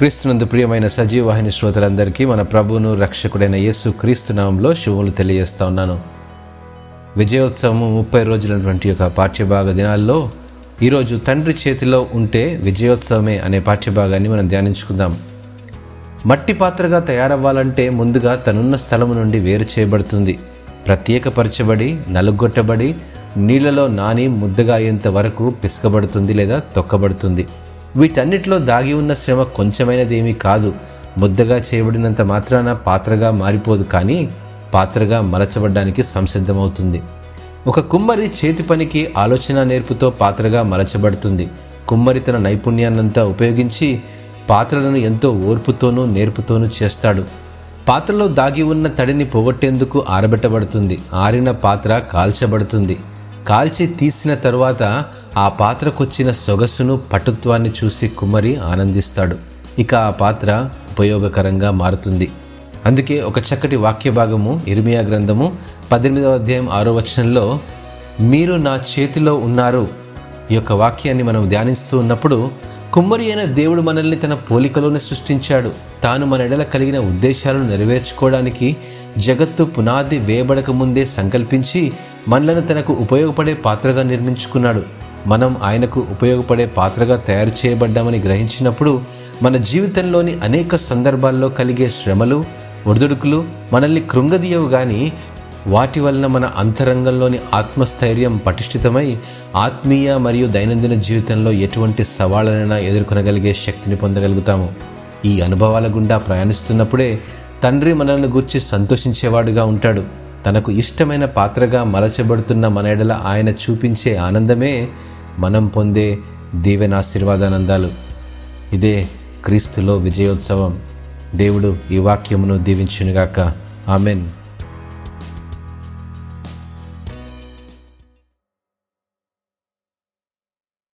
క్రీస్తునందు ప్రియమైన సజీవవాహిని శ్రోతలందరికీ మన ప్రభువును రక్షకుడైన యేసు క్రీస్తు నామంలో శుభములు తెలియజేస్తా ఉన్నాను. విజయోత్సవము ముప్పై రోజులైనటువంటి యొక్క పాఠ్యభాగ దినాల్లో ఈరోజు తండ్రి చేతిలో ఉంటే విజయోత్సవమే అనే పాఠ్యభాగాన్ని మనం ధ్యానించుకుందాం. మట్టి పాత్రగా తయారవ్వాలంటే ముందుగా తనున్న స్థలము నుండి వేరు చేయబడుతుంది. ప్రత్యేకపరచబడి నలుగొట్టబడి నీళ్ళలో నాని ముద్దగా అయ్యేంత వరకు పిసుకబడుతుంది లేదా తొక్కబడుతుంది. వీటన్నిటిలో దాగి ఉన్న శ్రమ కొంచెమైనదేమీ కాదు. ముద్దగా చేయబడినంత మాత్రాన పాత్రగా మారిపోదు కానీ పాత్రగా మలచబడ్డానికి సంసిద్ధమవుతుంది. ఒక కుమ్మరి చేతి పనికి ఆలోచన నేర్పుతో పాత్రగా మలచబడుతుంది. కుమ్మరి తన నైపుణ్యాన్నంతా ఉపయోగించి పాత్రలను ఎంతో ఓర్పుతోనూ నేర్పుతోనూ చేస్తాడు. పాత్రలో దాగి ఉన్న తడిని పోగొట్టేందుకు ఆరబెట్టబడుతుంది. ఆరిన పాత్ర కాల్చబడుతుంది. కాల్చి తీసిన తరువాత ఆ పాత్రకొచ్చిన సొగసును పటుత్వాన్ని చూసి కుమ్మరి ఆనందిస్తాడు. ఇక ఆ పాత్ర ఉపయోగకరంగా మారుతుంది. అందుకే ఒక చక్కటి వాక్య భాగము ఇర్మియా గ్రంథము పద్దెనిమిదవ అధ్యాయం ఆరో వచనంలో మీరు నా చేతిలో ఉన్నారు ఈ యొక్క వాక్యాన్ని మనం ధ్యానిస్తూ ఉన్నప్పుడు కుమ్మరి అయిన దేవుడు మనల్ని తన పోలికలోనే సృష్టించాడు. తాను మన ఎడల కలిగిన ఉద్దేశాలను నెరవేర్చుకోవడానికి జగత్తు పునాది వేయబడక ముందే సంకల్పించి మనలను తనకు ఉపయోగపడే పాత్రగా నిర్మించుకున్నాడు. మనం ఆయనకు ఉపయోగపడే పాత్రగా తయారు చేయబడ్డామని గ్రహించినప్పుడు మన జీవితంలోని అనేక సందర్భాల్లో కలిగే శ్రమలు ఒడిదుడుకులు మనల్ని కృంగదీయవు కానీ వాటి వలన మన అంతరంగంలోని ఆత్మస్థైర్యం పటిష్ఠితమై ఆత్మీయ మరియు దైనందిన జీవితంలో ఎటువంటి సవాళ్ళనైనా ఎదుర్కొనగలిగే శక్తిని పొందగలుగుతాము. ఈ అనుభవాల గుండా ప్రయాణిస్తున్నప్పుడే తండ్రి మనల్ని గూర్చి సంతోషించేవాడుగా ఉంటాడు. తనకు ఇష్టమైన పాత్రగా మలచబడుతున్న మన ఎడల ఆయన చూపించే ఆనందమే మనం పొందే దీవెనాశీర్వాదానందాలు ఇదే క్రీస్తులో విజయోత్సవం. దేవుడు ఈ వాక్యమును దీవించునుగాక. ఆమెన్.